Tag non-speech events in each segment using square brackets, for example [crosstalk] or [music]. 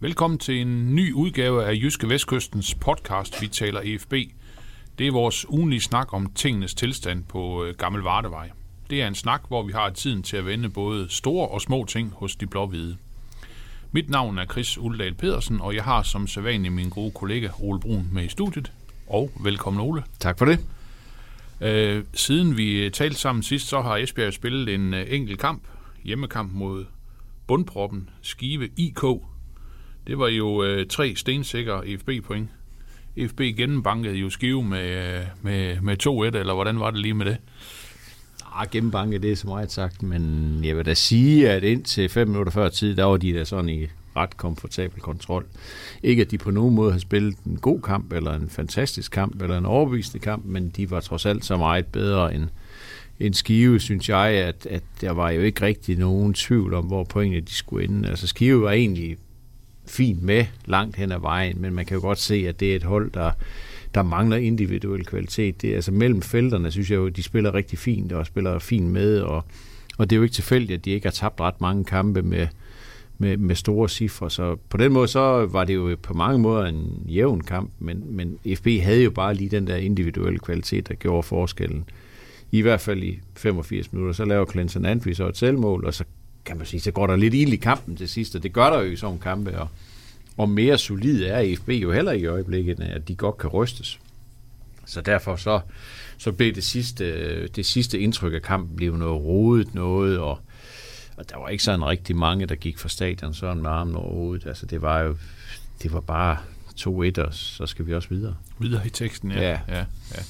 Velkommen til en ny udgave af Jyske Vestkystens podcast, vi taler EFB. Det er vores ugenlige snak om tingenes tilstand på øh, Gammel Vardevej. Det er en snak, hvor vi har tiden til at vende både store og små ting hos de blå-hvide. Mit navn er Chris Uldal Pedersen, og jeg har som sædvanlig min gode kollega Ole Brun med i studiet. Og velkommen Ole. Tak for det. Øh, siden vi talte sammen sidst, så har Esbjerg spillet en øh, enkelt kamp, hjemmekamp mod bundproppen Skive IK. Det var jo øh, tre stensikre EFB-point. EFB gennembankede jo Skive med, øh, med, med 2-1, eller hvordan var det lige med det? Ah, gennembanket, det er så meget sagt, men jeg vil da sige, at indtil 5 minutter før tid, der var de da sådan i ret komfortabel kontrol. Ikke at de på nogen måde har spillet en god kamp, eller en fantastisk kamp, eller en overbevisende kamp, men de var trods alt så meget bedre end, end Skive, synes jeg, at, at der var jo ikke rigtig nogen tvivl om, hvor pointene de skulle ende. Altså Skive var egentlig fint med langt hen ad vejen, men man kan jo godt se, at det er et hold, der, der mangler individuel kvalitet. Det, altså mellem felterne, synes jeg jo, de spiller rigtig fint, og spiller fint med, og, og det er jo ikke tilfældigt, at de ikke har tabt ret mange kampe med, med, med store cifre. Så på den måde, så var det jo på mange måder en jævn kamp, men, men FB havde jo bare lige den der individuelle kvalitet, der gjorde forskellen. I hvert fald i 85 minutter, så laver Clinton Antwi så et selvmål, og så kan man sige, så går der lidt ild i kampen til sidst, og det gør der jo i sådan en kampe, og, og mere solid er FB jo heller i øjeblikket, at de godt kan rystes. Så derfor så, så blev det sidste, det sidste indtryk af kampen blev noget rodet noget, og, og der var ikke sådan rigtig mange, der gik fra stadion sådan med armen over hovedet. Altså det var jo, det var bare 2-1, og så skal vi også videre. Videre i teksten, ja. Ja. ja, ja.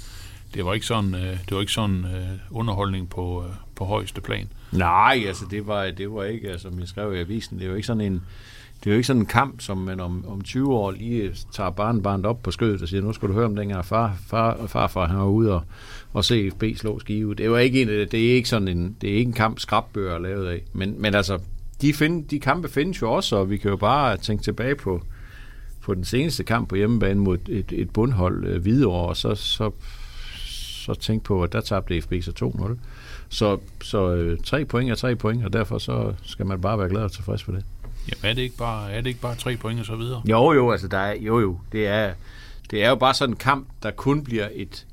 Det var ikke sådan, øh, det var ikke sådan øh, underholdning på, øh, på højeste plan. Nej, altså det var, det var ikke, altså, som jeg skrev i avisen, det er jo ikke sådan en, det er jo ikke sådan en kamp, som man om, om 20 år lige øh, tager barnbarnet op på skødet og siger, nu skal du høre om dengang far, far, farfar han var ude og, og se FB slå skive. Det var ikke en, øh, det er ikke sådan en, det er ikke en kamp skrabbøger er lavet af. Men, men altså, de, find, de kampe findes jo også, og vi kan jo bare tænke tilbage på, på den seneste kamp på hjemmebane mod et, et bundhold øh, videre, og så, så, så tænke på, at der tabte FB så 2-0. Så, så øh, tre point er tre point, og derfor så skal man bare være glad og tilfreds for det. Jamen er det ikke bare, er det ikke bare tre point og så videre? Jo, jo, altså der er, jo, jo, det er, det er jo bare sådan en kamp, der kun bliver et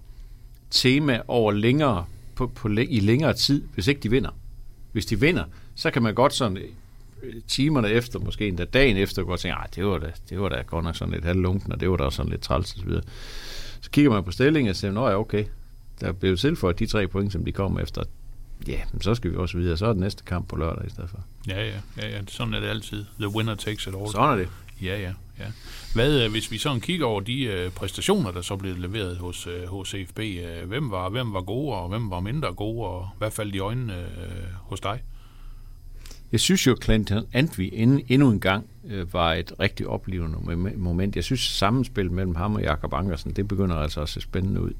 tema over længere, på, på, i længere tid, hvis ikke de vinder. Hvis de vinder, så kan man godt sådan øh, timerne efter, måske endda dagen efter, godt tænke, "Ej, det var da, det var da godt nok sådan lidt halvlunken, og det var da sådan lidt træls og så videre. Så kigger man på stillingen og siger, nå ja, okay, der blev tilføjet de tre point, som de kommer efter. Ja, men så skal vi også videre. Så er det næste kamp på lørdag i stedet for. Ja, ja, ja, ja. Sådan er det altid. The winner takes it all. Sådan er det. Ja, ja, ja. Hvad, øh, hvis vi sådan kigger over de øh, præstationer, der så blev leveret hos, øh, hos CFB, øh, hvem, var, hvem var gode, og hvem var mindre gode, og hvad faldt i øjnene øh, hos dig? Jeg synes jo, Clinton Antwi endnu, endnu en gang øh, var et rigtig oplevende mom- moment. Jeg synes, sammenspil mellem ham og Jakob Ankersen, det begynder altså at se spændende ud.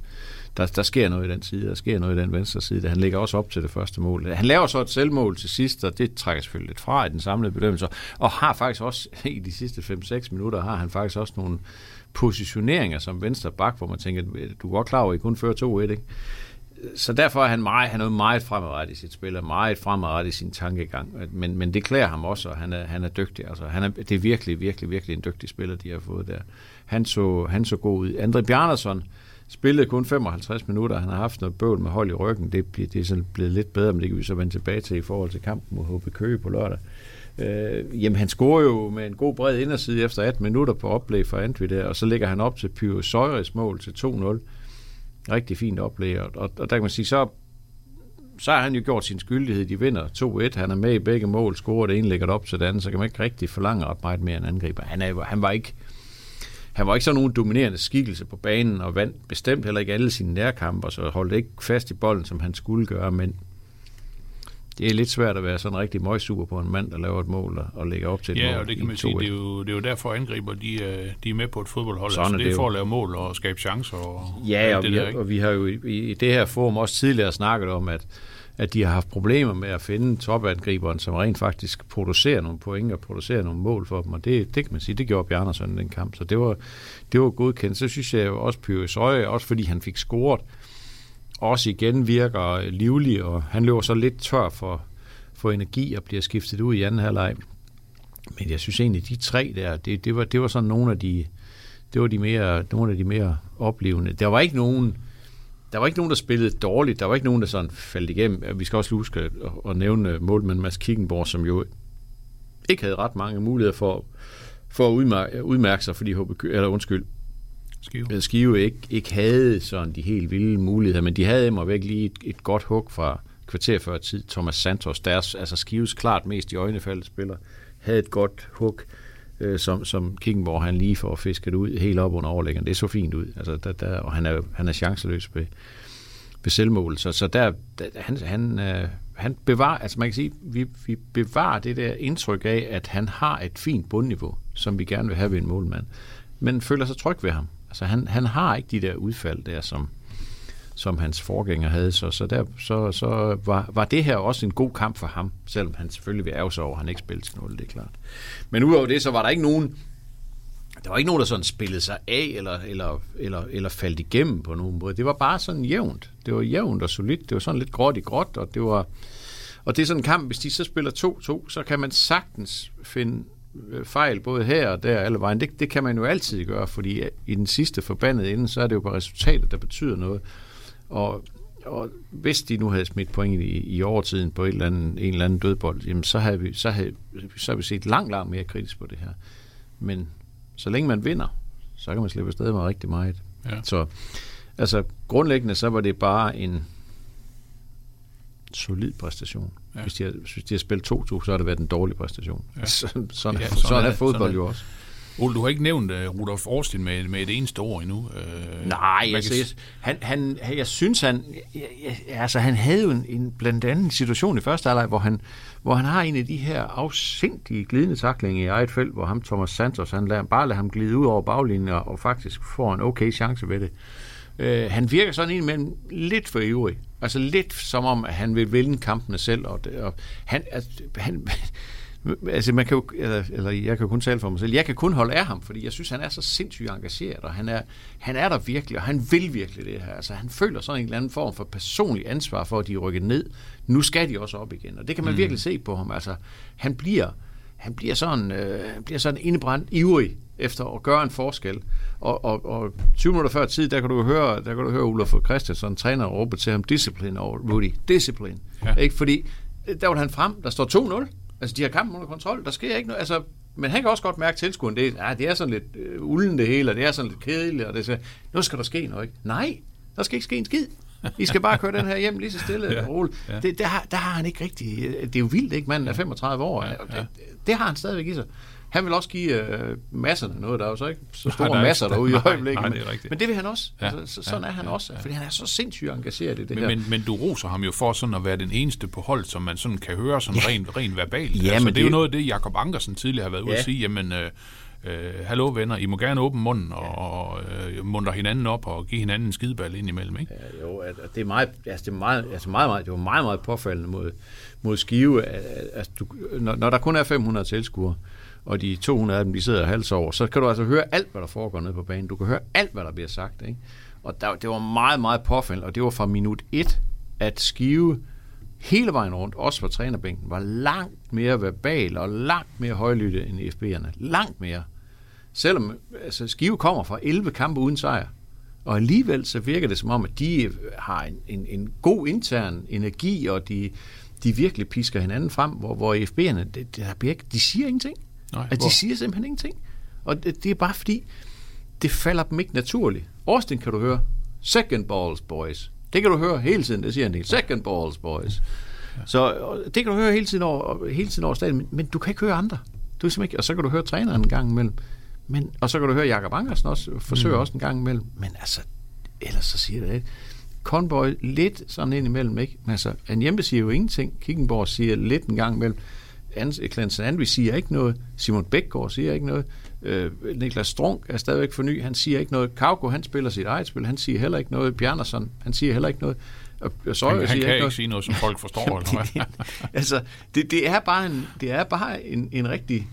Der, der sker noget i den side, der sker noget i den venstre side. Han ligger også op til det første mål. Han laver så et selvmål til sidst, og det trækker selvfølgelig lidt fra i den samlede bedømmelse. Og har faktisk også, [laughs] i de sidste 5-6 minutter, har han faktisk også nogle positioneringer som venstre bak, hvor man tænker, du er godt klar over, at I kun fører 2-1, ikke? så derfor er han meget, han er meget fremadrettet i sit spil, og meget fremadrettet i sin tankegang. Men, men det klæder ham også, og han er, han er dygtig. Altså, han er, det er virkelig, virkelig, virkelig en dygtig spiller, de har fået der. Han så, han så god ud. Andre Bjarnason spillede kun 55 minutter. Han har haft noget bøvl med hold i ryggen. Det, det er sådan blevet lidt bedre, men det kan vi så vende tilbage til i forhold til kampen mod HB Køge på lørdag. Øh, jamen, han scorer jo med en god bred inderside efter 18 minutter på oplæg for Antwi der, og så ligger han op til Pyro Søjres mål til 2-0 rigtig fint oplæg, og, og, og der kan man sige, så, så har han jo gjort sin skyldighed. De vinder 2-1, han er med i begge mål, scorer det ene, lægger det op til det andet, så kan man ikke rigtig forlange ret meget mere end angriber. Han, er, han var ikke han var ikke sådan nogen dominerende skikkelse på banen, og vandt bestemt heller ikke alle sine nærkampe, og så holdt ikke fast i bolden, som han skulle gøre, men det er lidt svært at være sådan en rigtig møgsuger på en mand, der laver et mål og, og lægger op til et mål. Ja, og det kan man sige, 2-1. det er, jo, det er jo derfor angriber, de, de er med på et fodboldhold. Sådan altså, det er det for at lave mål og skabe chancer. Og Ja, og det vi, der, har, ikke? og vi har jo i, i det her forum også tidligere snakket om, at, at de har haft problemer med at finde topangriberen, som rent faktisk producerer nogle point og producerer nogle mål for dem, og det, det kan man sige, det gjorde Bjarnason i den kamp, så det var, det var godkendt. Så synes jeg jo også, Pyrus Øje, også fordi han fik scoret, også igen virker livlig, og han løber så lidt tør for, for energi og bliver skiftet ud i anden halvleg. Men jeg synes egentlig, de tre der, det, det, var, det var sådan nogle af de, det var de mere, nogle af de mere oplevende. Der var ikke nogen, der var ikke nogen, der spillede dårligt. Der var ikke nogen, der sådan faldt igennem. Vi skal også huske at, at nævne målmand Mads Kickenborg, som jo ikke havde ret mange muligheder for, for at udmærke, udmærke sig, fordi HB, Kø- eller undskyld, Skive. Skive ikke, ikke havde sådan de helt vilde muligheder, men de havde mig væk lige et, et godt hug fra kvarter før tid. Thomas Santos, deres, altså Skives klart mest i øjnefaldet spiller, havde et godt hug, øh, Øh, som, som Kickenborg han lige får fisket ud helt op under overlæggeren. Det så fint ud, altså, der, der, og han er, han er chanceløs ved, ved selvmål. Så, så der, der han, han, øh, han bevarer, altså man kan sige, vi, vi bevarer det der indtryk af, at han har et fint bundniveau, som vi gerne vil have ved en målmand, men føler sig tryg ved ham. Altså han, han har ikke de der udfald der, som, som hans forgænger havde, så, så, der, så, så var, var det her også en god kamp for ham, selvom han selvfølgelig vil ærge sig over, at han ikke spillede til 0, det er klart. Men udover det, så var der ikke nogen, der var ikke nogen, der sådan spillede sig af, eller, eller, eller, eller faldt igennem på nogen måde. Det var bare sådan jævnt. Det var jævnt og solidt. Det var sådan lidt gråt i gråt, og det var... Og det er sådan en kamp, hvis de så spiller 2-2, så kan man sagtens finde øh, fejl både her og der alle vejen. Det, det kan man jo altid gøre, fordi i den sidste forbandede ende, så er det jo bare resultatet, der betyder noget. Og, og hvis de nu havde smidt point i, i overtiden på et eller andet, en eller anden dødbold, jamen så havde vi, så havde, så havde vi set langt, langt mere kritisk på det her. Men så længe man vinder, så kan man slippe afsted med rigtig meget. Ja. Så altså grundlæggende, så var det bare en solid præstation. Ja. Hvis, de har, hvis de har spillet 2-2, så har det været en dårlig præstation. Ja. [laughs] Sådan, sådan, Ja, sådan sådan, er fodbold Sådan jo også. Ole, du har ikke nævnt uh, Rudolf Austin med, med et eneste ord endnu. Uh, Nej, altså, jeg, han, han, jeg synes, han, jeg, jeg, altså, han havde jo en, en blandt andet en situation i første halvleg, hvor han, hvor han har en af de her afsindige glidende taklinger i eget felt, hvor ham Thomas Santos, han lader, bare lader ham glide ud over baglinjen og, og faktisk får en okay chance ved det. Uh, han virker sådan en imellem lidt for ivrig. Altså lidt som om, at han vil vinde kampene selv. Og, det, og han, altså, han, altså man kan jo, eller, eller jeg kan jo kun tale for mig selv, jeg kan kun holde af ham, fordi jeg synes, han er så sindssygt engageret, og han er, han er der virkelig, og han vil virkelig det her. Altså han føler sådan en eller anden form for personlig ansvar for, at de rykker ned. Nu skal de også op igen, og det kan man mm. virkelig se på ham. Altså han bliver, han bliver sådan, øh, han bliver sådan indebrændt ivrig efter at gøre en forskel. Og, og, og 20 minutter før tid, der kan du høre, der kan du høre Ulf Christensen, træner, råbe til ham, discipline over Rudy, discipline. Ja. Ja. Ikke? Fordi øh, der var han frem, der står 2-0. Altså, de har kampen under kontrol, der sker ikke noget. Altså, men han kan også godt mærke tilskueren, det, ja, det er sådan lidt øh, ulden det hele, og det er sådan lidt kedeligt, og det så, nu skal der ske noget, ikke? Nej, der skal ikke ske en skid. I skal bare køre den her hjem lige så stille [laughs] Ja, og roligt. ja. Det, der, har, der har han ikke rigtig... Det er jo vildt, ikke? Manden er 35 år. Ja, ja. Det, det har han stadigvæk i sig. Han vil også give øh, masserne noget. Der er jo så ikke så Nej, store der er masser derude i nej, øjeblikket. nej, men, det er rigtigt. men det vil han også. Ja, Altså, så, sådan ja, er han ja, også. ja. Fordi han er så sindssygt engageret i det men, her. men, men du roser ham jo for sådan at være den eneste på hold, som man sådan kan høre sådan rent, rent verbalt. Ja, altså, men det er jo noget af det, Jakob Ankersen tidligere har været ude Ja. at sige, jamen, øh, øh, hallo venner, I må gerne åbne munden og, og øh, munter hinanden op og give hinanden en skideball ind imellem, ikke? Ja, jo, at, at det er meget, altså det er meget, altså meget, meget, det var meget, meget påfaldende mod, mod Skive, at, at, at du, når, når der kun er 500 tilskuere, og de 200 af dem, de sidder hals over, så kan du altså høre alt, hvad der foregår nede på banen. Du kan høre alt, hvad der bliver sagt, ikke? Og der, det var meget, meget påfaldende, og det var fra minut 1, at Skive hele vejen rundt, også fra trænerbænken, var langt mere verbal og langt mere højlytte end FB'erne. Langt mere. Selvom altså, Skive kommer fra 11 kampe uden sejr, og alligevel så virker det som om, at de øh, har en, en, en god intern energi, og de, de virkelig pisker hinanden frem, hvor, hvor FB'erne, det, de, der de siger ingenting. Nej, at hvor- de siger simpelthen ingenting. Og det, det er bare fordi, det falder dem ikke naturligt. Austin kan du høre, second balls, boys. Det kan du høre hele tiden, det siger han ikke. Second balls, boys. Så det kan du høre hele tiden over, hele tiden over stadion, men, men du kan ikke høre andre. Du kan ikke, og så kan du høre træneren en gang imellem. Men, og så kan du høre Jakob Ankersen også, forsøger mm. også en gang imellem. Men altså, ellers så siger det ikke. Conboy lidt sådan ind imellem, ikke? Men altså, en hjemme siger jo ingenting. Kickenborg siger lidt en gang imellem. Clancy Andby siger ikke noget. Simon Bækgaard siger ikke noget. Øh, Niklas Strunk er stadigvæk for ny. Han siger ikke noget. Kauko, han spiller sit eget spil. Han siger heller ikke noget. Bjarnason, han siger heller ikke noget. Og og Søjer Han, han siger kan ikke ikke noget. sige noget, som folk forstår. [laughs] eller hvad? det, det, altså, det, det er bare, en, det er bare en, en rigtig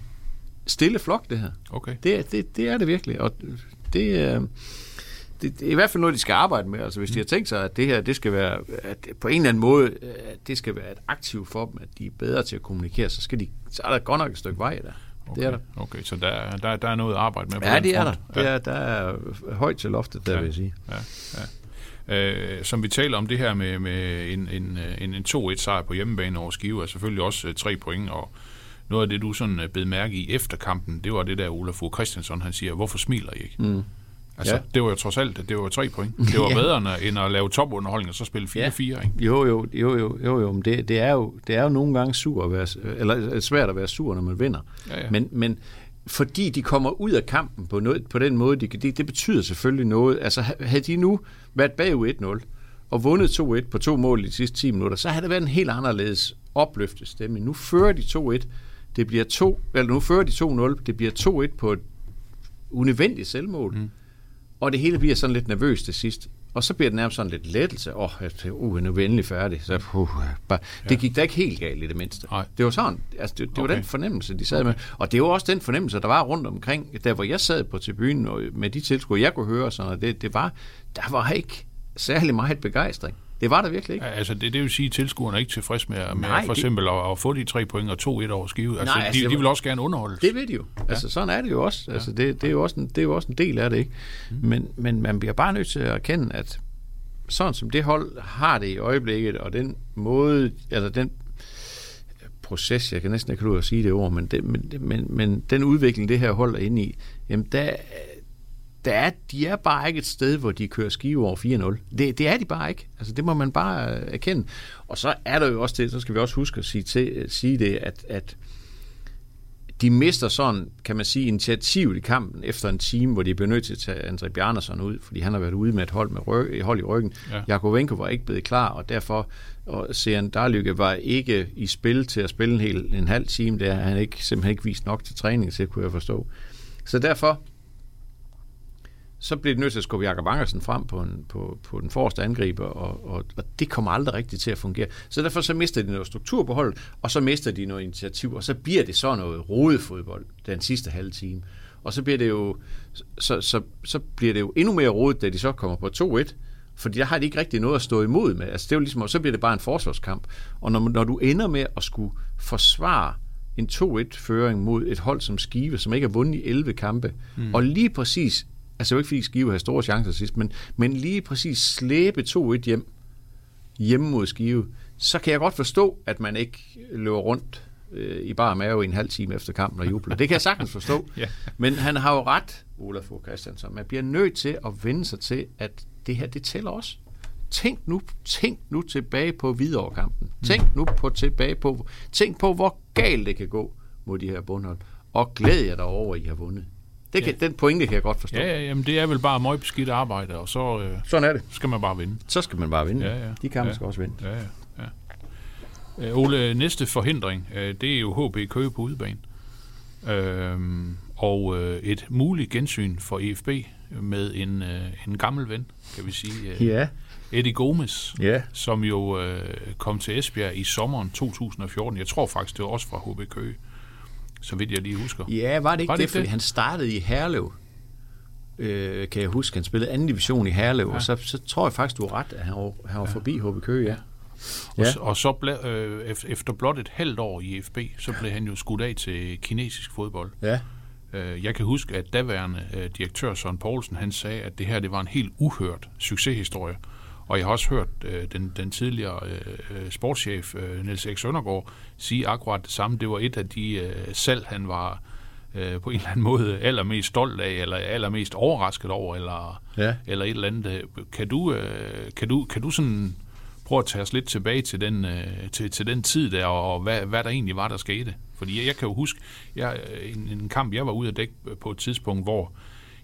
stille flok, det her. Okay. Det, er- det, det er det virkelig, og det, er- det, det er i hvert fald noget, de skal arbejde med. Altså, hvis de har tænkt sig, at det her det skal være, at på en eller anden måde, at det skal være et aktiv for dem, at de er bedre til at kommunikere, så, skal de, så er der godt nok et stykke vej der. Okay. Det er der. Okay, så der, der, der er noget at arbejde med på Ja, det er der. front. Det er, der er højt til loftet, der Ja. vil jeg sige. Ja, ja. Øh, som vi taler om det her med, med en, en, øh, en, en 2-1 sejr på hjemmebane over Skive, er selvfølgelig også øh, tre point, og noget af det, du sådan øh, bed mærke i efter kampen, det var det der Olaf Fogh han siger, hvorfor smiler I ikke? Mm. Altså, Ja. ja. det var jo trods alt, det var jo tre point. Det var [laughs] Ja. bedre end at, lave topunderholdning og så spille 4-4, ikke? Jo, jo, jo, jo, jo, jo men det, det, er jo, det er jo nogle gange sur at være, eller svært at være sur, når man vinder. Ja, ja. Men, men fordi de kommer ud af kampen på, noget, på den måde, de, det, det betyder selvfølgelig noget. Altså ha- havde de nu været bagud 1-0 og vundet 2-1 på to mål i de sidste 10 minutter, så havde det været en helt anderledes opløftet stemning. Nu fører de 2-1, det bliver 2, eller nu fører de 2-0, det bliver 2-1 på et unødvendigt selvmål. Mm. Og det hele bliver sådan lidt nervøst til sidst. Og så bliver det nærmest sådan lidt lettelse. Åh, oh, uh, nu er vi endelig færdig. Så, uh, bare, det gik da ikke helt galt i det mindste. Nej. Det var sådan, altså det, det okay. var den fornemmelse, de sad okay. med. Og det var også den fornemmelse, der var rundt omkring, der hvor jeg sad på tribunen, og med de tilskuere, jeg kunne høre, sådan, og det, det var, der var ikke særlig meget begejstring. Det var der virkelig ikke. Ja, Altså, det, det vil sige, at tilskuerne er ikke tilfredse med, med Nej, for det- eksempel at, at få de tre point og 2-1 over Skive. Altså, Nej, altså, de, det de vil også gerne underholdes. Det ved de jo. Altså, sådan er det jo også. Altså, det, det, er jo også en, det er jo også en del af det, ikke? Men, men man bliver bare nødt til at erkende, at sådan som det hold har det i øjeblikket, og den måde, altså den proces, jeg kan næsten ikke lade at sige det ord, men, det, men, men, men den udvikling, det her hold er inde i, jamen der, der er, de er bare ikke et sted, hvor de kører skive over 4-0. Det, det er de bare ikke. Altså, det må man bare øh, erkende. Og så er der jo også det, så skal vi også huske at sige, til, sige det, at, at de mister sådan, kan man sige, initiativet i kampen efter en time, hvor de bliver nødt til at tage André Bjarnason ud, fordi han har været ude med et hold, med ryg, hold i ryggen. Ja. Ja. Jakovenko var ikke blevet klar, og derfor og Sean Darlykke var ikke i spil til at spille en, hel, en halv time. Det har han ikke, simpelthen ikke vist nok til træning til, kunne jeg forstå. Så derfor så bliver det nødt til at skubbe Jakob Angersen frem på, en, på, på den forreste angriber, og, og, og det kommer aldrig rigtigt til at fungere. Så derfor så mister de noget struktur på holdet, og så mister de noget initiativ, og så bliver det så noget rodefodbold den sidste halve time. Og så bliver det jo, så, så, så bliver det jo endnu mere rodet, da de så kommer på 2-1, fordi der har de ikke rigtig noget at stå imod med. Altså det er jo ligesom, og så bliver det bare en forsvarskamp. Og når, når du ender med at skulle forsvare en 2-1-føring mod et hold som Skive, som ikke har vundet i 11 kampe, mm. og lige præcis, altså jo ikke fordi Skive havde store chancer sidst, men, men lige præcis slæbe 2-1 hjem, hjemme mod Skive, så kan jeg godt forstå, at man ikke løber rundt øh, i bare mave i en halv time efter kampen og jubler. Det kan jeg sagtens forstå. [laughs] Ja. Men han har jo ret, Olaf Fogh Christiansen. Man bliver nødt til at vende sig til, at det her, det tæller også. Tænk nu, tænk nu tilbage på Hvidovre-kampen. Tænk nu på tilbage på, tænk på, hvor galt det kan gå mod de her bundhold. Og glæd jer derover, at I har vundet. Det kan, ja. Den pointe kan jeg godt forstå. Ja, ja, jamen det er vel bare meget beskidt arbejde, og så øh, Sådan er det. skal man bare vinde. Så skal man bare vinde. Ja, ja. De kampe Ja. skal også vinde. Ja, ja. ja. Øh, Ole, næste forhindring, øh, det er jo HB Køge på udebane. Øhm, og øh, et muligt gensyn for EFB med en, øh, en gammel ven, kan vi sige. Øh, Ja, Eddie Gomes, ja. som jo øh, kom til Esbjerg i sommeren 2014. Jeg tror faktisk, det var også fra HB Køge, så vidt jeg lige husker. Ja, var det ikke Var det det, fordi det? han startede i Herlev, øh, kan jeg huske. Han spillede anden division i Herlev, ja. og så, så tror jeg faktisk, du har ret, at han var, han var ja. forbi HB Køge, ja. Og, Ja. s- og så ble, øh, ef- efter blot et halvt år i EFB, så blev han jo skudt af til kinesisk fodbold. Ja, Øh, Jeg kan huske, at daværende øh, direktør Søren Poulsen, han sagde, at det her det var en helt uhørt succeshistorie. Og jeg har også hørt øh, den, den tidligere øh, sportschef øh, Niels Erik Søndergaard sige akkurat det samme. Det var et af de øh, salg, han var øh, på en eller anden måde allermest stolt af, eller allermest overrasket over, eller, Ja. eller et eller andet. Øh, Kan du, øh, kan du, kan du sådan prøve at tage os lidt tilbage til den, øh, til, til den tid der, og hvad, hvad der egentlig var, der skete? Fordi jeg, jeg kan jo huske jeg, øh, en, en kamp, jeg var ude at dække på et tidspunkt, hvor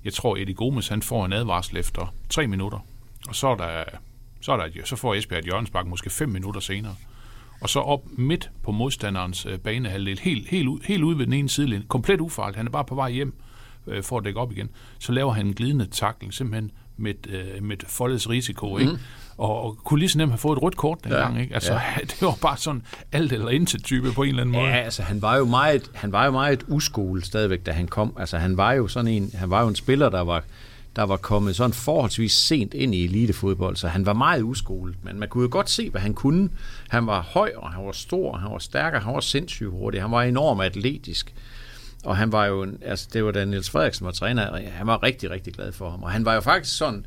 jeg tror, Eddie Gomes han får en advarsel efter tre minutter. Og så er der Så, er der, et- så får Esbjerg et hjørnespark måske 5 minutter senere. Og så op midt på modstanderens øh, banehalvdel, helt, helt, ud, helt ude ved den ene sidelinje, komplet ufarligt, han er bare på vej hjem øh, for at dække op igen, så laver han en glidende takling, simpelthen med, øh, med et foldets risiko, ikke? Og, og kunne lige så nemt have fået et rødt kort dengang, Ja, ikke? Altså, ja. [laughs] det var bare sådan alt eller intet type på en eller anden måde. Ja, altså han var jo meget, han var jo meget uskole stadigvæk, da han kom. Altså han var jo sådan en, han var jo en spiller, der var, der var kommet sådan forholdsvis sent ind i elitefodbold, så han var meget uskolet, men man kunne jo godt se, hvad han kunne. Han var høj, og han var stor, han var stærk, og han var sindssygt hurtig. Han var enormt atletisk. Og han var jo, altså det var da Niels Frederiksen var træner, han var rigtig, rigtig glad for ham. Og han var jo faktisk sådan,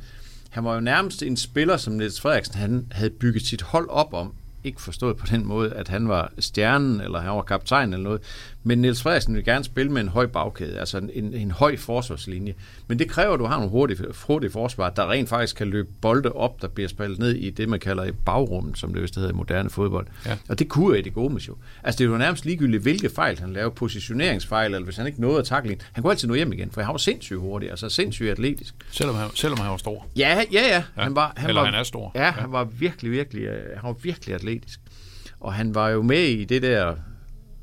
han var jo nærmest en spiller, som Niels Frederiksen han havde bygget sit hold op om. Ikke forstået på den måde, at han var stjernen, eller han var kaptajn eller noget. Men Niels Frederiksen ville gerne spille med en høj bagkæde, altså en, en, en høj forsvarslinje. Men det kræver, at du har nogle hurtige, hurtige forsvar, der rent faktisk kan løbe bolde op, der bliver spillet ned i det, man kalder i bagrummet, som det vist hedder i moderne fodbold. Ja. Og det kunne Eddie Gomes jo. Altså det er jo nærmest ligegyldigt, hvilke fejl han lavede, positioneringsfejl, eller hvis han ikke nåede at takle en. Han kunne altid nå hjem igen, for han var sindssygt hurtig, altså sindssygt atletisk. Selvom, han, selvom han var stor. Ja, ja, ja. Han var, han Eller var, han er stor. Ja, Ja. han var virkelig, virkelig, øh, han var virkelig atletisk. Og han var jo med i det der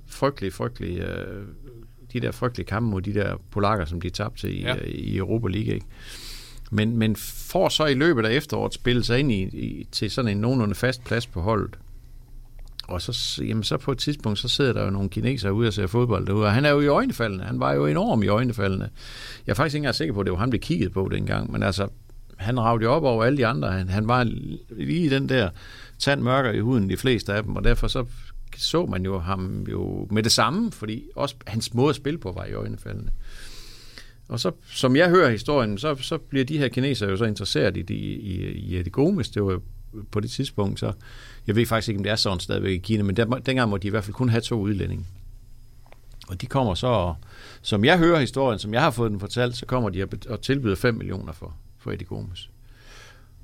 frygtelige, frygtelige, øh, de der frygtelige kampe mod de der polakker, som de tabte i, Ja. ja. i Europa League, ikke? Men, men får så i løbet af efteråret spillet sig ind i, i, til sådan en nogenlunde fast plads på holdet. Og så, jamen, så på et tidspunkt, så sidder der jo nogle kinesere ude og ser fodbold derude, og han er jo i øjnefaldene. Han var jo enorm i øjnefaldene. Jeg er faktisk ikke engang sikker på, at det var ham, der kiggede på dengang, men altså, han ragte jo op over alle de andre. Han, han var lige i den der tand mørker i huden, de fleste af dem, og derfor så så man jo ham jo med det samme, fordi også hans måde at spille på var i øjnefaldene. Og så, som jeg hører historien, så, så bliver de her kinesere jo så interesseret i, de, i, i Eddie Gomes. Det var jo på det tidspunkt, så jeg ved faktisk ikke, om det er sådan stadigvæk i Kina, men der, dengang må de i hvert fald kun have to udlændinge. Og de kommer så, og, som jeg hører historien, som jeg har fået den fortalt, så kommer de og og tilbyder 5 millioner for, for Eddie Gomes.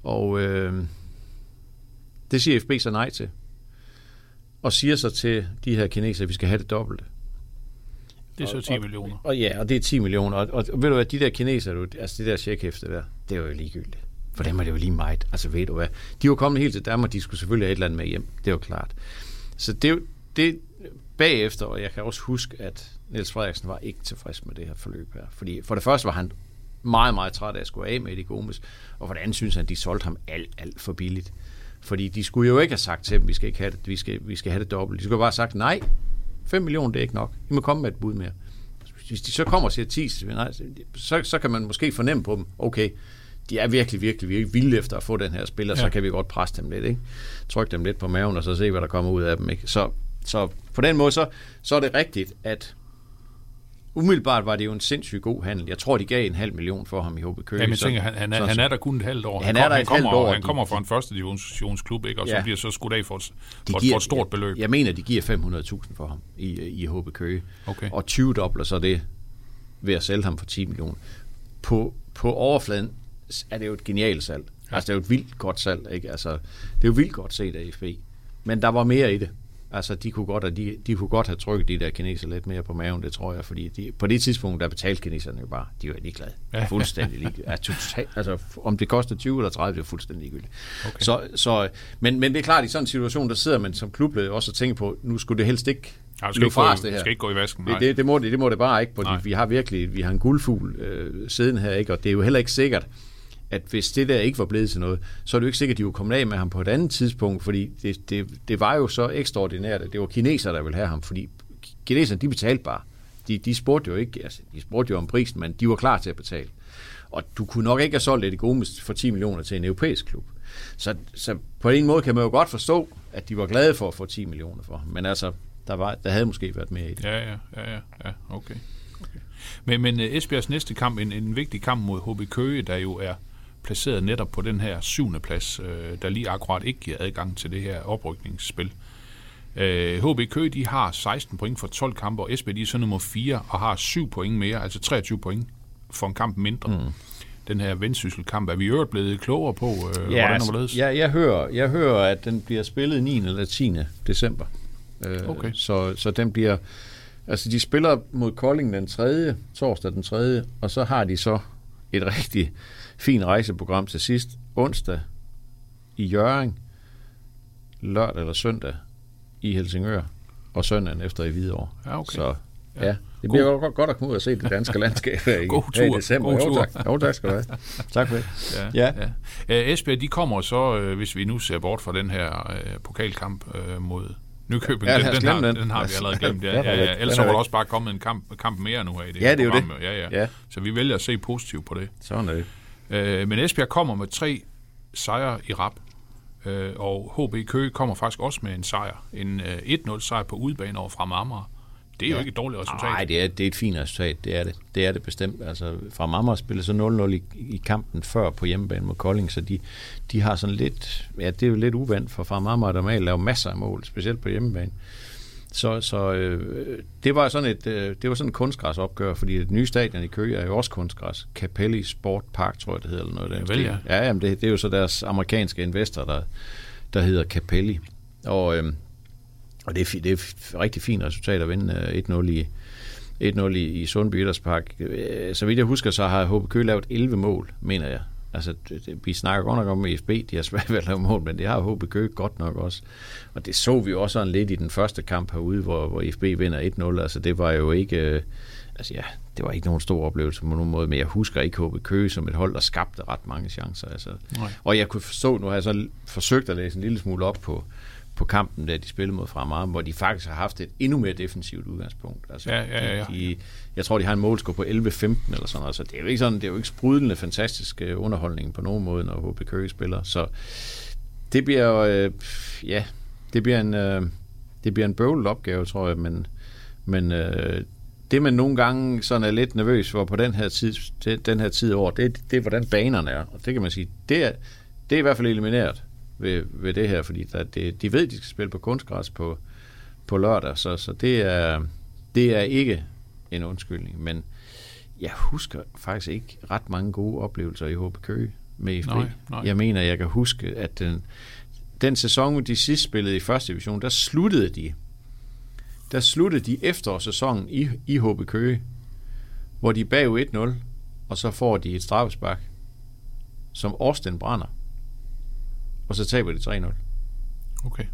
Og øh, det siger FB så nej til. Og siger så til de her kinesere, at vi skal have det dobbelte. Det er så Og- 10 og- millioner. Og ja, og det er 10 millioner. Og, og, og ved du hvad, de der kinesere, altså det der checkhæfte der, det er jo ligegyldigt. For dem er det jo lige meget. Altså ved du hvad, de var kommet helt til Danmark, de skulle selvfølgelig have et eller andet med hjem. Det er jo klart. Så det, det bagefter, og jeg kan også huske, at Niels Frederiksen var ikke tilfreds med det her forløb her. Fordi for det første var han meget, meget træt af at skulle af med Eddie Gomes, og for det andet synes han, at de solgte ham alt, alt for billigt. Fordi de skulle jo ikke have sagt til dem, vi skal ikke have det, vi skal, vi skal have det dobbelt. De skulle bare have sagt, nej, 5 millioner, det er ikke nok. I må komme med et bud mere. Hvis de så kommer og siger 10, så- så, kan man måske fornemme på dem, okay, de er virkelig, virkelig, virkelig vilde efter at få den her spiller, ja. så kan vi godt presse dem lidt, ikke? Trykke dem lidt på maven, og så se, hvad der kommer ud af dem, ikke? Så, så på den måde, så, så er det rigtigt, at umiddelbart var det jo en sindssygt god handel. Jeg tror, de gav en halv million for ham i HB Køge. Ja, men så- tænker, han, han, er, så- han er der kun et halvt år. Han kom- er der han et kommer, halvt år. Han kommer fra en første divisionsklub, ikke? og så Ja. bliver så skudt af for, et- de for, for et stort beløb. Jeg mener, de giver 500.000 for ham i, i HB Køge. Okay. Og 20 dobler så det ved at sælge ham for 10 millioner. På, på overfladen er det jo et genialt salg. Ja. Altså, det er jo et vildt godt salg, ikke? Altså, det er jo vildt godt set af FB. Men der var mere i det. Altså, de kunne godt, de, de kunne godt have trykket de der kineser lidt mere på maven, det tror jeg, fordi de, på det tidspunkt, der betalte kineserne jo bare, de var ligeglade. Ja. [laughs] Fuldstændig ligeglade. Total, altså, om det koster 20 eller 30, det er fuldstændig ligegyldigt. Okay. Så, så, men, men det er klart, i sådan en situation, der sidder man som klubled også og tænker på, nu skulle det helst ikke Ja, det skal, ikke gå, det her. skal ikke gå i vasken. Det, Nej. det, det, må det, det må det bare ikke, fordi Nej. vi har virkelig vi har en guldfugl øh, siden her, ikke? og det er jo heller ikke sikkert, at hvis det der ikke var blevet til noget, så er det jo ikke sikkert, at de var kommet af med ham på et andet tidspunkt, fordi det, det, det var jo så ekstraordinært, at det var kinesere, der ville have ham, fordi kineserne, de betalte bare. De, de spurgte jo ikke, altså, de spurgte jo om prisen, men de var klar til at betale. Og du kunne nok ikke have solgt et Gomes for 10 millioner til en europæisk klub. Så, så på en måde kan man jo godt forstå, at de var glade for at få 10 millioner for ham. Men altså, der, var, der havde måske været mere i det. Ja, ja, ja, ja, ja okay. okay. Men, men øh, Esbjergs næste kamp, en, en vigtig kamp mod HB Køge, der jo er placeret netop på den her syvende plads, øh, der lige akkurat ikke giver adgang til det her oprykningsspil. Øh, HB Køge, de har 16 point for 12 kampe, og Esbjerg, de er så nummer 4 og har 7 point mere, altså 23 point for en kamp mindre. Mm. Den her vendsysselkamp, er vi øvrigt blevet klogere på, øh, ja, hvordan og altså, ja, jeg, hører, jeg hører, at den bliver spillet 9. eller 10. december. Øh, Okay. Så, så den bliver... Altså, de spiller mod Kolding den 3. torsdag den 3. Og så har de så et rigtig fint rejseprogram til sidst onsdag i Jøring, lørdag eller søndag i Helsingør, og søndagen efter i Hvidovre. Ja, okay. Så ja, det bliver jo godt, godt at komme ud og se det danske landskab her i, God her i tur. december. God jo, tur. tak. jo, tak skal du have. Tak for det. Ja. ja. Øh, Esbjerg, de kommer så, øh, hvis vi nu ser bort fra den her øh, pokalkamp øh, mod Nykøbing, Ja, den, den, har, den. den har vi allerede glemt. Ja, ja, ja. Ellers er var der også bare kommet en kamp, kamp mere nu her i det Ja, det er jo det. Ja, ja. Ja. Så vi vælger at se positivt på det. Sådan er det. Øh, men Esbjerg kommer med tre sejre i rap, øh, og HB Køge kommer faktisk også med en sejr. En øh, 1-0 sejr på udebane over fra Amager. Det er jo ikke et dårligt resultat. Nej, det er, det er et fint resultat, det er det. Det er det bestemt. Altså, fra Mamma spillede så 0-0 i, i kampen før på hjemmebane mod Kolding, så de, de har sådan lidt, ja, det er jo lidt uvandt for fra Mamma, der normalt laver masser af mål, specielt på hjemmebane. Så, så øh, det var sådan et øh, det var sådan et kunstgræsopgør, fordi det nye stadion i Køge er jo også kunstgræs. Capelli Sport Park, tror jeg det hedder. Eller noget Ja, vel, ja. Ja, jamen det, det er jo så deres amerikanske investor, der, der hedder Capelli. Og, øh, og det er, det er et rigtig fint resultat at vinde øh, 1-0 i, 1-0 i, i Sundby Idrætspark. Øh, Så vidt jeg husker, så har HB Køge lavet 11 mål, mener jeg. Altså, det, vi snakker godt nok om EFB, de har svært ved at lave mål, men det har HB Køge godt nok også. Og det så vi jo også sådan lidt i den første kamp herude, hvor, hvor EFB vinder 1-0. Altså, det var jo ikke... Øh, altså ja, det var ikke nogen stor oplevelse på nogen måde, men jeg husker ikke Køge som et hold, der skabte ret mange chancer. Altså. Nej. Og jeg kunne forstå, nu har jeg så forsøgt at læse en lille smule op på, på kampen, da de spillede mod Fremad, hvor de faktisk har haft et endnu mere defensivt udgangspunkt. Altså, Ja, ja, ja. De, jeg tror, de har en målscore på 11-15 eller sådan noget. Altså, det er jo ikke sådan, det er jo ikke sprudlende fantastisk øh, underholdning på nogen måde, når HB Køge spiller. Så det bliver jo, øh, ja, det bliver en, øh, det bliver en bøvlet opgave, tror jeg, men, men øh, det man nogle gange sådan er lidt nervøs for på den her tid, den her tid over, det, det er, hvordan banerne er. Og det kan man sige, det er, det er i hvert fald elimineret ved, ved det her, fordi der, det, de ved, at de skal spille på kunstgræs på, på lørdag, så, så det, er, det er ikke en undskyldning, men jeg husker faktisk ikke ret mange gode oplevelser i HB Køge med IFB. Nej, nej. Jeg mener, jeg kan huske, at den, den sæson, de sidst spillede i første division, der sluttede de der sluttede de efterårssæsonen i, i HB Køge, hvor de er bagud 1-0, og så får de et straffespark, som Austin brænder. Og så taber de 3-0. Okay.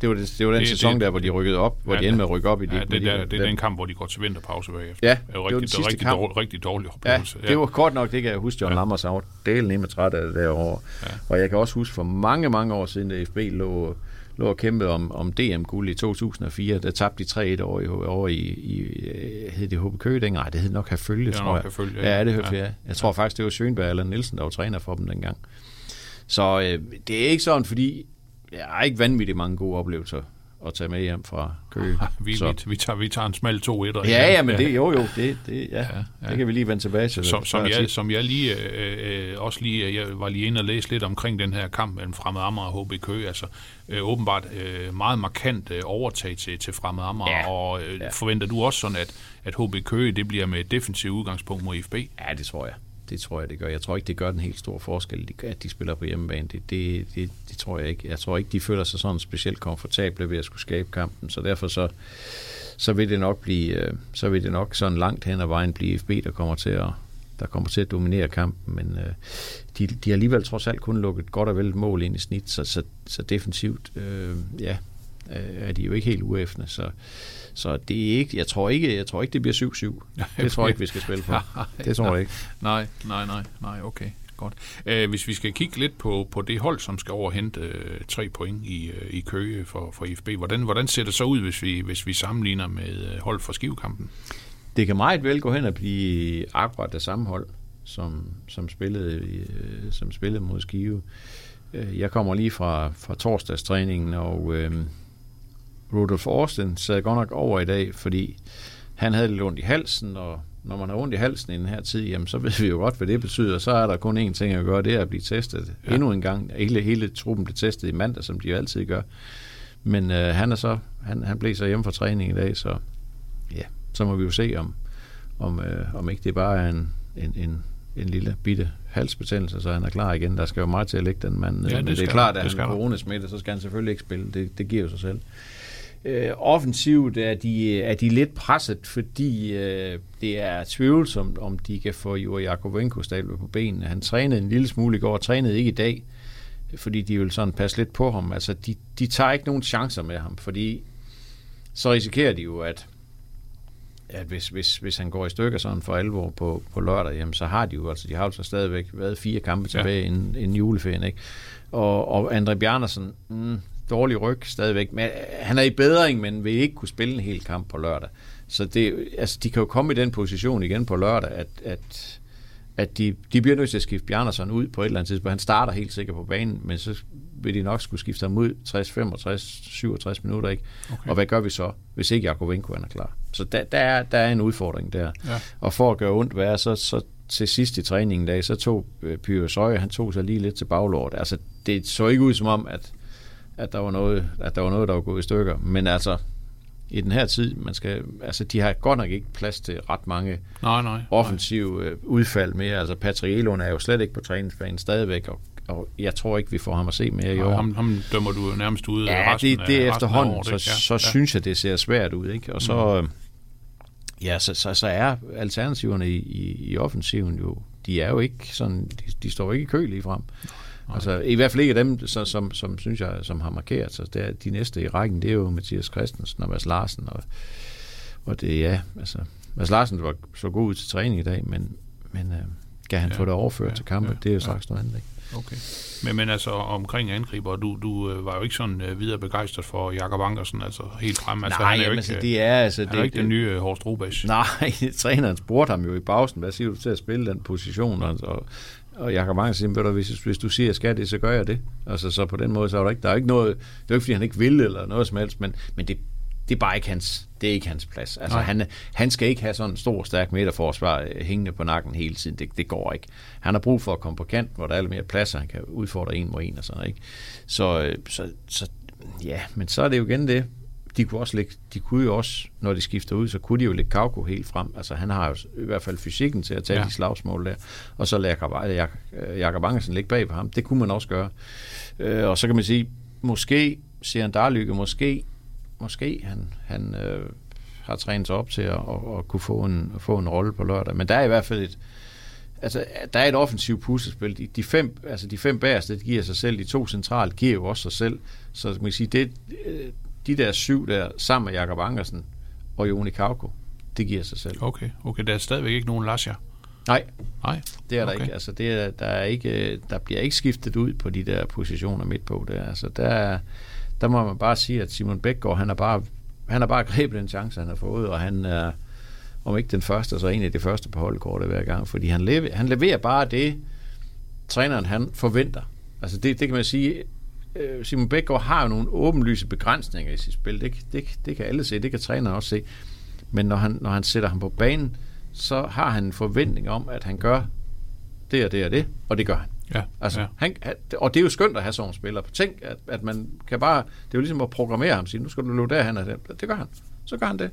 Det var, det, det var den Det- sæson det- der, hvor de rykkede op, hvor Ja, de endte med at rykke op i de, Ja, det, de, der, det er den kamp, hvor de går til vinterpause bagefter. Ja, det er jo det var den rigtig, sidste rigtig, kamp. dårlig, rigtig dårlig Ja, oplevelse. det var kort nok, det kan jeg huske, John ja. Lammers har delen ned med træt af det derovre. Ja. Ja. Og jeg kan også huske for mange, mange år siden, da FB lå, lå og kæmpede om, om DM-guld i 2004, der tabte de 3-1 over i, over i, i øh, hed det HB Køge dengang? Nej, det hed nok Herfølge, er tror jeg. Herfølge, ja. ja. ja, det hørte Ja. ja. jeg. Jeg tror faktisk, det var Schönberg eller Nielsen, der var træner for dem dengang. Så øh, det er ikke sådan, fordi jeg har ikke vanvittigt mange gode oplevelser at tage med hjem fra Køge. [laughs] Vi, så. vi, vi, tager, vi tager en smal 2 1 Ja, ja, men det, jo, jo, det, det, ja, Ja, ja, det kan vi lige vende tilbage til. som, som, jeg, som jeg lige øh, øh, også lige, jeg var lige inde og læse lidt omkring den her kamp mellem Fremad Amager og HB Køge, altså øh, åbenbart øh, meget markant øh, overtag til, til Fremad Amager, Ja. og øh, Ja. forventer du også sådan, at, at HB Køge, det bliver med et defensivt udgangspunkt mod FB? Ja, det tror jeg. Det tror jeg, det gør. Jeg tror ikke, det gør den helt store forskel, at de spiller på hjemmebane. Det, det, det, det tror jeg ikke. Jeg tror ikke, de føler sig sådan specielt komfortable ved at skulle skabe kampen. Så derfor så, så vil det nok blive, øh, så vil det nok sådan langt hen ad vejen blive FB, der kommer til at, der kommer til at dominere kampen, men øh, de, de har alligevel trods alt kun lukket godt og vel et mål ind i snit, så, så, så defensivt, øh, ja, øh, er de jo ikke helt uæffende, så, så det er ikke, jeg tror ikke, jeg tror ikke det bliver 7-7. Det [laughs] tror jeg ikke, vi skal spille på. [laughs] Det tror jeg ikke. Nej, nej, nej, nej, okay. Godt. Øh, hvis vi skal kigge lidt på, på det hold, som skal overhente øh, tre point i, øh, i Køge for, for IFB, hvordan, hvordan ser det så ud, hvis vi, hvis vi sammenligner med øh, hold for skivekampen? Det kan meget vel gå hen og blive akkurat det samme hold, som, som, spillede, øh, som spillede mod Skive. Øh, Jeg kommer lige fra, fra torsdagstræningen, og øh, Rudolf Austin sad godt nok over i dag, fordi han havde lidt ondt i halsen, og når man har ondt i halsen i den her tid, jamen, så ved vi jo godt, hvad det betyder. Så er der kun én ting at gøre, det er at blive testet Ja. endnu en gang. Hele, hele truppen blev testet i mandag, som de jo altid gør. Men øh, han er så, han, han blev så hjemme fra træning i dag, så ja, så må vi jo se, om, om, øh, om ikke det bare er en, en, en, en lille bitte halsbetændelse, så han er klar igen. Der skal jo meget til at lægge den mand. Ja, det Men det er klart, at Det han er coronasmittet, så skal han selvfølgelig ikke spille. Det, det giver jo sig selv. Øh, offensivt er de, er de lidt presset, fordi øh, det er tvivlsomt, om de kan få Juri Jakovenko stadigvæk på benene. Han trænede en lille smule i går, trænede ikke i dag. fordi de vil sådan passe lidt på ham. Altså, de, de tager ikke nogen chancer med ham, fordi så risikerer de jo, at, at hvis, hvis, hvis han går i stykker sådan for alvor på, på lørdag, jamen, så har de jo, altså de har jo så stadigvæk været fire kampe tilbage ja. inden, inden juleferien, ikke? Og, og André Bjarnersen, mm, dårlig ryg stadigvæk, men han er i bedring, men vil ikke kunne spille en hel kamp på lørdag. Så det, altså, de kan jo komme i den position igen på lørdag, at, at, at de, de bliver nødt til at skifte Bjarnason ud på et eller andet tidspunkt. Han starter helt sikkert på banen, men så vil de nok skulle skifte ham ud 60, 65, 67 minutter. Ikke? Okay. Og hvad gør vi så, hvis ikke Jakovenko er klar? Så der, der, er, der er en udfordring der. Ja. Og for at gøre ondt værre, så, så til sidst i træningen dag, så tog øh, Pyre Søje, han tog sig lige lidt til baglort. Altså, det så ikke ud som om, at, at, der var noget, at der var noget, der var gået i stykker. Men altså, i den her tid, man skal, altså de har godt nok ikke plads til ret mange nej, nej, offensive nej. Øh, udfald mere. Altså Patrick Elund er jo slet ikke på træningsbanen stadigvæk, og, og jeg tror ikke, vi får ham at se mere i år. Ham, ham dømmer du nærmest ud ja, resten det, det er efterhånden, året, så, så, så ja. synes jeg, det ser svært ud. Ikke? Og så, mm. ja, så, så, så er alternativerne i, i, i offensiven jo, de er jo ikke sådan, de, de står ikke i kø lige frem. Altså, I hvert fald ikke dem, så, som, som synes jeg, som har markeret sig. Det er, de næste i rækken, det er jo Mathias Christensen og Mads Larsen. Og, og det ja, altså, Mads Larsen var så god ud til træning i dag, men, men øh, kan han ja, få det overført ja, til kampen? Ja, det er jo straks ja. noget andet, ikke? Okay. Men, men altså omkring angriber, du, du øh, var jo ikke sådan uh, videre begejstret for Jakob Ankersen, altså helt frem. Altså, nej, han er jo ikke, altså, det er, altså, han det, er ikke det, den nye uh, Horst Rubas. Nej, [laughs] træneren spurgte ham jo i pausen, hvad siger du til at spille den position, og, og og Jakob Mange siger, du, hvis, hvis du siger, at jeg skal det, så gør jeg det. Altså, så på den måde, så er der ikke, der er ikke noget, det er ikke, fordi han ikke vil, eller noget som helst, men, men det, det er bare ikke hans, det er ikke hans plads. Altså, han, han skal ikke have sådan en stor, stærk midterforsvar øh, hængende på nakken hele tiden. Det, det går ikke. Han har brug for at komme på kant, hvor der er lidt mere plads, og han kan udfordre en mod en og sådan, ikke? Så, øh, så, så, ja, men så er det jo igen det de kunne, også lægge, de kunne jo også, når de skifter ud, så kunne de jo lægge Kauko helt frem. Altså han har jo i hvert fald fysikken til at tage ja. de slagsmål der. Og så lader Jakob, Jakob Angersen ligge bag på ham. Det kunne man også gøre. Øh, og så kan man sige, måske siger Darlykke, måske, måske han, han øh, har trænet sig op til at, at, at kunne få en, at få en rolle på lørdag. Men der er i hvert fald et, altså, der er et offensivt puslespil. De, de, fem, altså de fem bagerste, det giver sig selv. De to centralt giver jo også sig selv. Så man kan sige, det, de der syv der, sammen med Jakob Angersen og Joni Kauko, det giver sig selv. Okay, okay. Der er stadigvæk ikke nogen Lasja? Nej, Nej. det er der okay. ikke. Altså, det er, der, er ikke, der bliver ikke skiftet ud på de der positioner midt på. Der. Altså, der, der må man bare sige, at Simon Bækgaard, han har bare, han har bare grebet den chance, han har fået, og han er, om ikke den første, så en af de første på holdkortet hver gang, fordi han leverer, han leverer bare det, træneren han forventer. Altså det, det kan man sige, øh, Simon Bækgaard har jo nogle åbenlyse begrænsninger i sit spil. Det, det, det kan alle se, det kan træneren også se. Men når han, når han sætter ham på banen, så har han en forventning om, at han gør det og det og det, og det gør han. Ja, altså, ja. Han, og det er jo skønt at have sådan en spiller. Tænk, at, at man kan bare... Det er jo ligesom at programmere ham, sige, nu skal du løbe derhen, og det, det gør han. Så gør han det.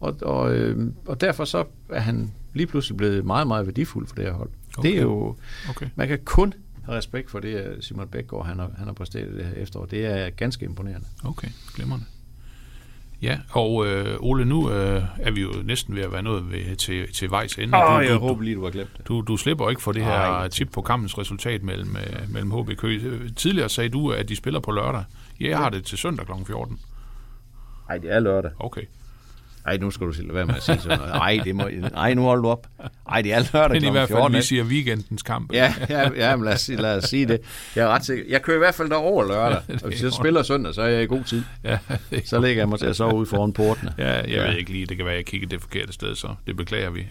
Og, og, øh, og derfor så er han lige pludselig blevet meget, meget værdifuld for det her hold. Okay. Det er jo... Okay. Man kan kun respekt for det, Simon Bækgaard han har, han har præsteret det her efterår. Det er ganske imponerende. Okay, glimrende. Ja, og øh, Ole, nu øh, er vi jo næsten ved at være nået ved, til, til vejs ende. Åh, oh, jeg du, håber lige, du har glemt det. Du, du slipper ikke for det her Ej, tip på kampens resultat mellem, øh, mellem HB Køge. Tidligere sagde du, at de spiller på lørdag. Ja, jeg har det til søndag kl. 14. Nej, det er lørdag. Okay. Ej, nu skal du sige, være med at sige sådan noget. Ej, det må, ej nu hold du op. Ej, det er lørdag Men i hvert fald, vi siger weekendens kamp. Ja, ja, ja men lad, os, lad os sige det. Jeg er ret sikker. Jeg kører i hvert fald derover lørdag. [laughs] Og hvis jeg spiller søndag, så er jeg i god tid. Ja, [laughs] så lægger jeg mig til at sove ude foran portene. Ja, jeg ja. ved ikke lige. Det kan være, at jeg kigger det forkerte sted, så det beklager vi.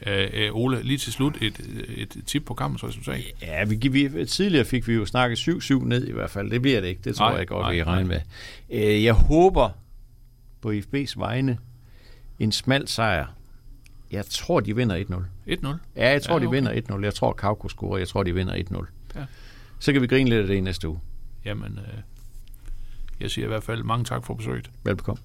Uh, Ole, lige til slut et, et tip på kampens resultat. Ja, vi, vi, tidligere fik vi jo snakket 7-7 ned i hvert fald. Det bliver det ikke. Det tror nej, jeg godt, nej, vi kan regne med. Uh, jeg håber på IFB's vegne, en smal sejr. Jeg tror, de vinder 1-0. 1-0? Ja, jeg tror, ja, okay. de vinder 1-0. Jeg tror, Kauko scorer. Jeg tror, de vinder 1-0. Ja. Så kan vi grine lidt af det i næste uge. Jamen, øh, jeg siger i hvert fald mange tak for besøget. Velbekomme.